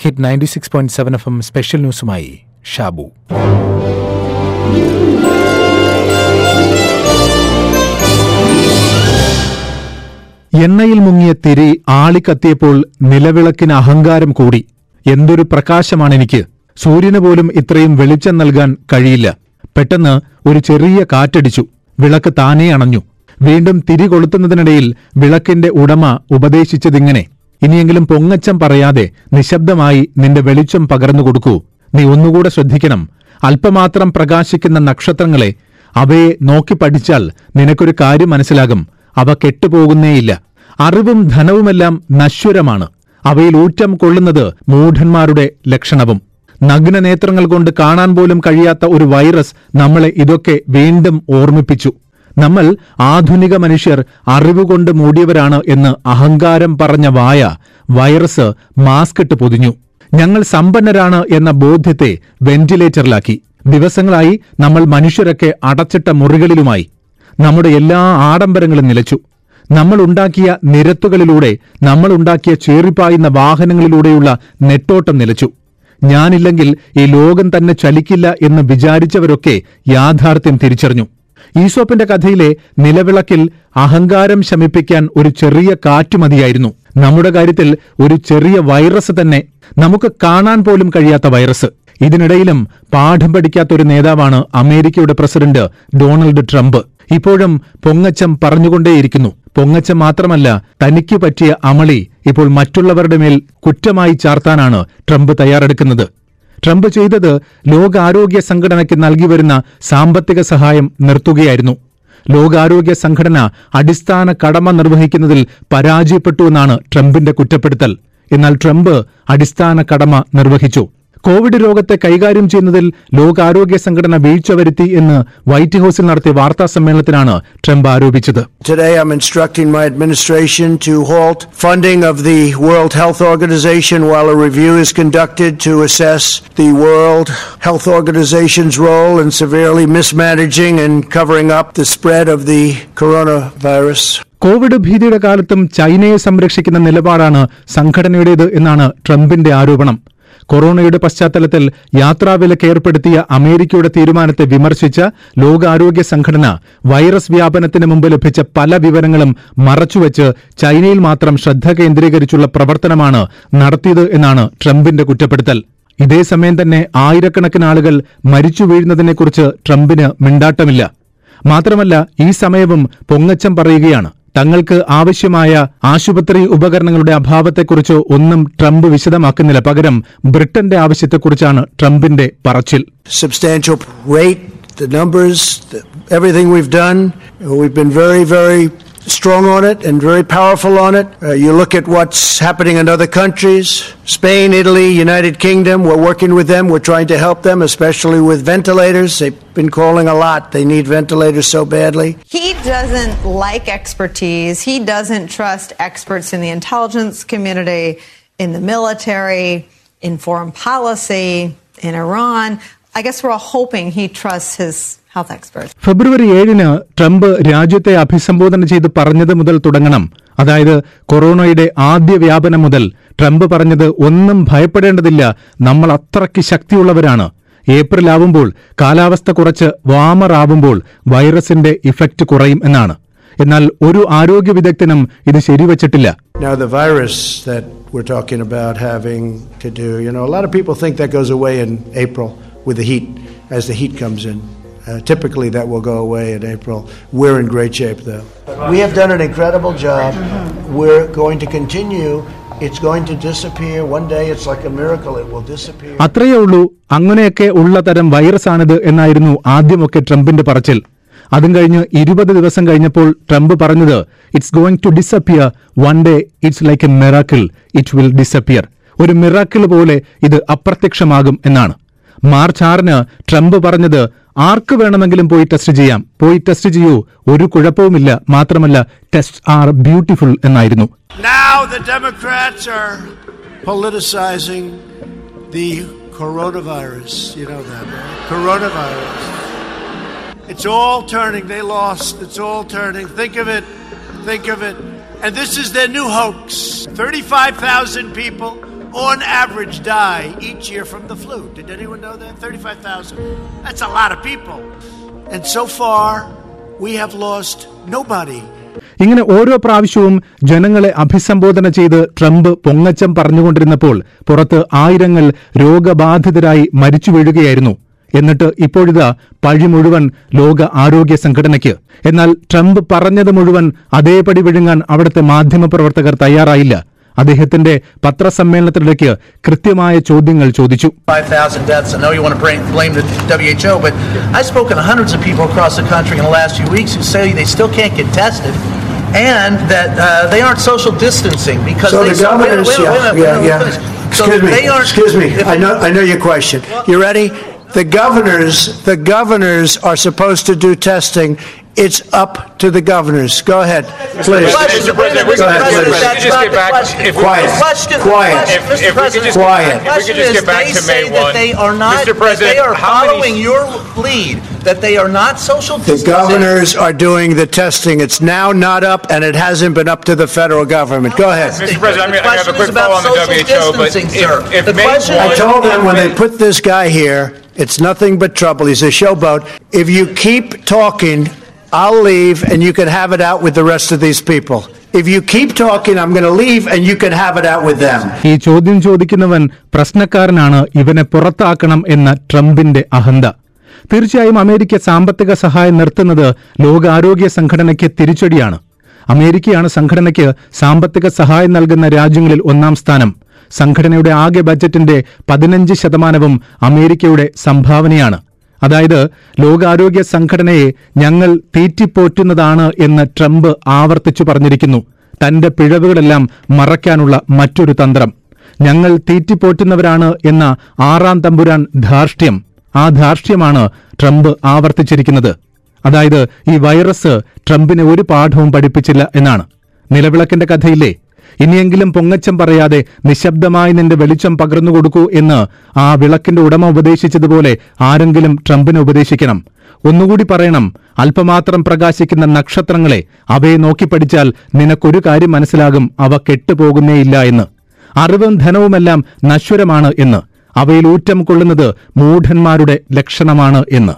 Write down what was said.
Hit ninety six point seven F M special ന്യൂസുമായി Shabu. എണ്ണയിൽ മുങ്ങിയ തിരി ആളിക്കത്തിയപ്പോൾ നിലവിളക്കിന് അഹങ്കാരം കൂടി. എന്തൊരു പ്രകാശമാണെനിക്ക് സൂര്യന് പോലും ഇത്രയും വെളിച്ചം നൽകാൻ കഴിയില്ല. പെട്ടെന്ന് ഒരു ചെറിയ കാറ്റടിച്ചു. വിളക്ക് താനേ അണഞ്ഞു. വീണ്ടും തിരി കൊളുത്തുന്നതിനിടയിൽ വിളക്കിന്റെ ഉടമ ഉപദേശിച്ചതിങ്ങനെ. ഇനിയെങ്കിലും പൊങ്ങച്ചം പറയാതെ നിശബ്ദമായി നിന്റെ വെളിച്ചം പകർന്നു കൊടുക്കൂ. നീ ഒന്നുകൂടെ ശ്രദ്ധിക്കണം. അല്പമാത്രം പ്രകാശിക്കുന്ന നക്ഷത്രങ്ങളെ അവയെ നോക്കി പഠിച്ചാൽ നിനക്കൊരു കാര്യം മനസ്സിലാകും. അവ കെട്ടുപോകുന്നേയില്ല. അറിവും ധനവുമെല്ലാം നശ്വരമാണ്. അവയിൽ ഊറ്റം കൊള്ളുന്നത് മൂഢന്മാരുടെ ലക്ഷണവും. നഗ്ന നേത്രങ്ങൾ കൊണ്ട് കാണാൻ പോലും കഴിയാത്ത ഒരു വൈറസ് നമ്മളെ ഇതൊക്കെ വീണ്ടും ഓർമ്മിപ്പിച്ചു. നമ്മൾ ആധുനിക മനുഷ്യർ അറിവുകൊണ്ട് മൂടിയവരാണ് എന്ന് അഹങ്കാരം പറഞ്ഞ വായ വൈറസ് മാസ്ക് ഇട്ട് പൊതിഞ്ഞു. ഞങ്ങൾ സമ്പന്നരാണ് എന്ന ബോധ്യത്തെ വെന്റിലേറ്ററിലാക്കി. ദിവസങ്ങളായി നമ്മൾ മനുഷ്യരൊക്കെ അടച്ചിട്ട മുറികളിലുമായി. നമ്മുടെ എല്ലാ ആഡംബരങ്ങളും നിലച്ചു. നമ്മൾ ഉണ്ടാക്കിയ നിരത്തുകളിലൂടെ നമ്മൾ ഉണ്ടാക്കിയ ചേറിപ്പായുന്ന വാഹനങ്ങളിലൂടെയുള്ള നെട്ടോട്ടം നിലച്ചു. ഞാനില്ലെങ്കിൽ ഈ ലോകം തന്നെ ചലിക്കില്ല എന്ന് വിചാരിച്ചവരൊക്കെ യാഥാർത്ഥ്യം തിരിച്ചറിഞ്ഞു. ഈസോപ്പിന്റെ കഥയിലെ നിലവിളക്കിൽ അഹങ്കാരം ശമിപ്പിക്കാൻ ഒരു ചെറിയ കാറ്റ് മതിയായിരുന്നു. നമ്മുടെ കാര്യത്തിൽ ഒരു ചെറിയ വൈറസ് തന്നെ നമുക്ക് കാണാൻ പോലും കഴിയാത്ത വൈറസ്. ഇതിനിടയിലും പാഠം പഠിക്കാത്ത ഒരു നേതാവാണ് അമേരിക്കയുടെ പ്രസിഡന്റ് ഡൊണാൾഡ് ട്രംപ്. ഇപ്പോഴും പൊങ്ങച്ചം പറഞ്ഞുകൊണ്ടേയിരിക്കുന്നു. പൊങ്ങച്ചം മാത്രമല്ല തനിക്ക് പറ്റിയ അമളി ഇപ്പോൾ മറ്റുള്ളവരുടെ മേൽ കുറ്റമായി ചാർത്താനാണ് ട്രംപ് തയ്യാറെടുക്കുന്നത്. ട്രംപ് ചെയ്തത് ലോകാരോഗ്യ സംഘടനയ്ക്ക് നൽകി വരുന്ന സാമ്പത്തിക സഹായം നിർത്തുകയായിരുന്നു. ലോകാരോഗ്യ സംഘടന അടിസ്ഥാന കടമ നിർവഹിക്കുന്നതിൽ പരാജയപ്പെട്ടുവെന്നാണ് ട്രംപിന്റെ കുറ്റപ്പെടുത്തൽ. എന്നാൽ ട്രംപ് അടിസ്ഥാന കടമ നിർവഹിച്ചു. കോവിഡ് രോഗത്തെ കൈകാര്യം ചെയ്യുന്നതിൽ ലോകാരോഗ്യ സംഘടന വീഴ്ച വരുത്തി എന്ന് വൈറ്റ് ഹൌസിൽ നടത്തിയ വാർത്താ സമ്മേളനത്തിലാണ് ട്രംപ് ആരോപിച്ചത് Today, I'm instructing my administration to halt funding of the World Health Organization while a review is conducted to assess the World Health Organization's role in severely mismanaging and covering up the spread of the coronavirus. Covid ഭീതിയുടെ കാലത്തും ചൈനയെ സംരക്ഷിക്കുന്ന നിലപാടാണ് സംഘടനയുടേത് എന്നാണ് ട്രംപിന്റെ ആരോപണം കൊറോണയുടെ പശ്ചാത്തലത്തിൽ യാത്രാവിലക്ക് ഏർപ്പെടുത്തിയ അമേരിക്കയുടെ തീരുമാനത്തെ വിമർശിച്ച ലോകാരോഗ്യ സംഘടന വൈറസ് വ്യാപനത്തിന് മുമ്പ് ലഭിച്ച പല വിവരങ്ങളും മറച്ചുവെച്ച് ചൈനയിൽ മാത്രം ശ്രദ്ധ കേന്ദ്രീകരിച്ചുള്ള പ്രവർത്തനമാണ് നടത്തിയത് എന്നാണ് ട്രംപിന്റെ കുറ്റപ്പെടുത്തൽ. ഇതേസമയം തന്നെ ആയിരക്കണക്കിന് ആളുകൾ മരിച്ചു വീഴുന്നതിനെക്കുറിച്ച് ട്രംപിന് മിണ്ടാട്ടമില്ല. മാത്രമല്ല ഈ സമയവും പൊങ്ങച്ചം പറയുകയാണ്. തങ്ങൾക്ക് ആവശ്യമായ ആശുപത്രി ഉപകരണങ്ങളുടെ അഭാവത്തെക്കുറിച്ചോ ഒന്നും ട്രംപ് വിശദമാക്കുന്നില്ല. പകരം ബ്രിട്ടന്റെ ആവശ്യത്തെക്കുറിച്ചാണ് ട്രംപിന്റെ പറച്ചിൽ. Rate, the numbers, the, everything we've done, we've been very, very strong on it and very powerful on it. Uh, you look at what's happening in other countries Spain, Italy, United Kingdom. We're working with them. We're trying to help them, especially with ventilators. They've been calling a lot. They need ventilators so badly. He doesn't like expertise. He doesn't trust experts in the intelligence community, in the military, in foreign policy, in Iran. I guess we're all hoping he trusts his health experts. ഫെബ്രുവരി ഏഴിന് Trump രാജ്യത്തെ അഭിസംബോധന ചെയ്ത് പറഞ്ഞത് മുതൽ തുടങ്ങണം. അതായത് കൊറോണയുടെ ആദ്യ വ്യാപനം മുതൽ ട്രംപ് പറഞ്ഞത് ഒന്നും ഭയപ്പെടേണ്ടതില്ല. നമ്മൾ അത്രയ്ക്ക് ശക്തിയുള്ളവരാണ്. ഏപ്രിൽ ആവുമ്പോൾ കാലാവസ്ഥ കുറച്ച് വാമർ ആവുമ്പോൾ വൈറസിന്റെ ഇഫക്റ്റ് കുറയും എന്നാണ്. എന്നാൽ ഒരു ആരോഗ്യ വിദഗ്ധനും ഇത് ശരിവച്ചിട്ടില്ല. Now, the virus that we're talking about having to do, you know, a lot of people think that goes away in April. With the heat, as the heat comes in. Uh, typically, that will go away in April. We're in great shape, though. We have done an incredible job. We're going to continue. It's going to disappear. One day, it's like a miracle, it will disappear. അത്രയേ ഉള്ളൂ അങ്ങനെയൊക്കെ ഉള്ള തരം വൈറസാണിത് എന്നായിരുന്നു ആദ്യമൊക്കെ ട്രംപിന്റെ പറച്ചിൽ അതും കഴിഞ്ഞ് ഇരുപത് ദിവസം കഴിഞ്ഞപ്പോൾ ട്രംപ് പറഞ്ഞത് it's going to disappear one day it's like a miracle it will disappear ഒരു മിറാക്കിൾ പോലെ ഇത് അപ്രത്യക്ഷമാകും എന്നാണ് മാർച്ച് ആറിന് ട്രംപ് പറഞ്ഞത് ആർക്ക് വേണമെങ്കിലും പോയി ടെസ്റ്റ് ചെയ്യാം പോയി ടെസ്റ്റ് ചെയ്യൂ ഒരു കുഴപ്പവുമില്ല മാത്രമല്ല ടെസ്റ്റ് ആർ ബ്യൂട്ടിഫുൾ എന്നായിരുന്നു coronavirus. You know that, right? Coronavirus. It's all turning. They lost. It's all turning. Think of it. Think of it. And this is their new hoax. 35,000 people on average, die each year from the flu. Did anyone know that? 35,000. That's a lot of people. And so far, we have lost nobody. ഇങ്ങനെ ഓരോ പ്രാവശ്യവും ജനങ്ങളെ അഭിസംബോധന ചെയ്ത് Trump പൊങ്ങച്ചം പറഞ്ഞുകൊണ്ടിരുന്നപ്പോൾ പുറത്ത് ആയിരങ്ങൾ രോഗബാധിതരായി മരിച്ചു വീഴുകയായിരുന്നു എന്നിട്ട് ഇപ്പോഴിതാ പഴി മുഴുവൻ ലോക ആരോഗ്യ സംഘടനയ്ക്ക് എന്നാൽ ട്രംപ് പറഞ്ഞത് മുഴുവൻ അതേപടി വിഴുങ്ങാൻ അവിടുത്തെ മാധ്യമപ്രവർത്തകർ തയ്യാറായില്ല അദ്ദേഹത്തിന്റെ പത്രസമ്മേളനത്തിനിടയ്ക്ക് കൃത്യമായ ചോദ്യങ്ങൾ ചോദിച്ചു 5,000 deaths. I know you want to blame, blame the WHO, but I've spoken to hundreds of people across the country in the last few weeks who say they still can't get tested and that uh, they aren't social distancing because So they the governors, wait, wait, wait, yeah, wait, yeah, wait, yeah. wait. So Excuse me, they aren't. excuse me. if- I know, I know your question. You ready? The governors, the governors are supposed to do testing. it's up to the governors. Go ahead, please. Question, Mr. President, we Mr. could- President, Mr. that's just get back- if we- Quiet. Question, Quiet. the question, If- if we Mr. could just- President, Quiet. the if we could question just is, get back they to May say that 1. they are not, Mr. that they President, are how many- following your lead, that they are not social The distancing. governors are doing the testing. It's now not up, and it hasn't been up to the federal government. Go ahead. Mr. President, I'm gonna- I have a The question quick is about follow on the social WHO, but distancing, if- sir. if The May question I told them when they put this guy here, it's nothing but trouble. He's a showboat. If you keep talking, I'll leave and you can have it out with the rest of these people. If you keep talking, I'm going to leave and you can have it out with them. ഈ ചോദ്യം ചോദിക്കുന്നവൻ പ്രശ്നക്കാരനാണ് ഇവനെ പുറത്താക്കണം എന്ന ട്രംപിന്റെ അഹന്ത തീർച്ചയായും America സാമ്പത്തിക സഹായം നിർത്തുന്നത് ലോകാരോഗ്യ സംഘടനയ്ക്ക് തിരിച്ചടിയാണ് അമേരിക്കയാണ് സംഘടനയ്ക്ക് സാമ്പത്തിക സഹായം നൽകുന്ന രാജ്യങ്ങളിൽ ഒന്നാം സ്ഥാനം സംഘടനയുടെ ആകെ ബജറ്റിന്റെ പതിനഞ്ച് ശതമാനവും അമേരിക്കയുടെ സംഭാവനയാണ് അതായത് ലോകാരോഗ്യ സംഘടനയെ ഞങ്ങൾ തീറ്റിപ്പോറ്റുന്നതാണ് എന്ന് ട്രംപ് ആവർത്തിച്ചു പറഞ്ഞിരിക്കുന്നു. തന്റെ പിഴവുകളെല്ലാം മറയ്ക്കാനുള്ള മറ്റൊരു തന്ത്രം. ഞങ്ങൾ തീറ്റിപ്പോറ്റുന്നവരാണ് എന്ന ആറാം തമ്പുരാൻ ധാർഷ്ട്യം. ആ ധാർഷ്ട്യമാണ് ട്രംപ് ആവർത്തിച്ചിരിക്കുന്നത്. അതായത് ഈ വൈറസ് ട്രംപിനെ ഒരു പാഠവും പഠിപ്പിച്ചില്ല എന്നാണ്. നിലവിളക്കിന്റെ കഥയില്ലേ? ഇനിയെങ്കിലും പൊങ്ങച്ചം പറയാതെ നിശബ്ദമായി നിന്റെ വെളിച്ചം പകർന്നു കൊടുക്കൂ എന്ന് ആ വിളക്കിന്റെ ഉടമ ഉപദേശിച്ചതുപോലെ ആരെങ്കിലും ട്രംപിനെ ഉപദേശിക്കണം. ഒന്നുകൂടി പറയണം അല്പമാത്രം പ്രകാശിക്കുന്ന നക്ഷത്രങ്ങളെ അവയെ നോക്കി പഠിച്ചാൽ നിനക്കൊരു കാര്യം മനസ്സിലാകും അവ കെട്ടുപോകുന്നേയില്ല എന്ന്. അറിവും ധനവുമെല്ലാം നശ്വരമാണ് എന്ന്. അവയിൽ ഊറ്റം കൊള്ളുന്നത് മൂഢന്മാരുടെ ലക്ഷണമാണ് എന്ന്.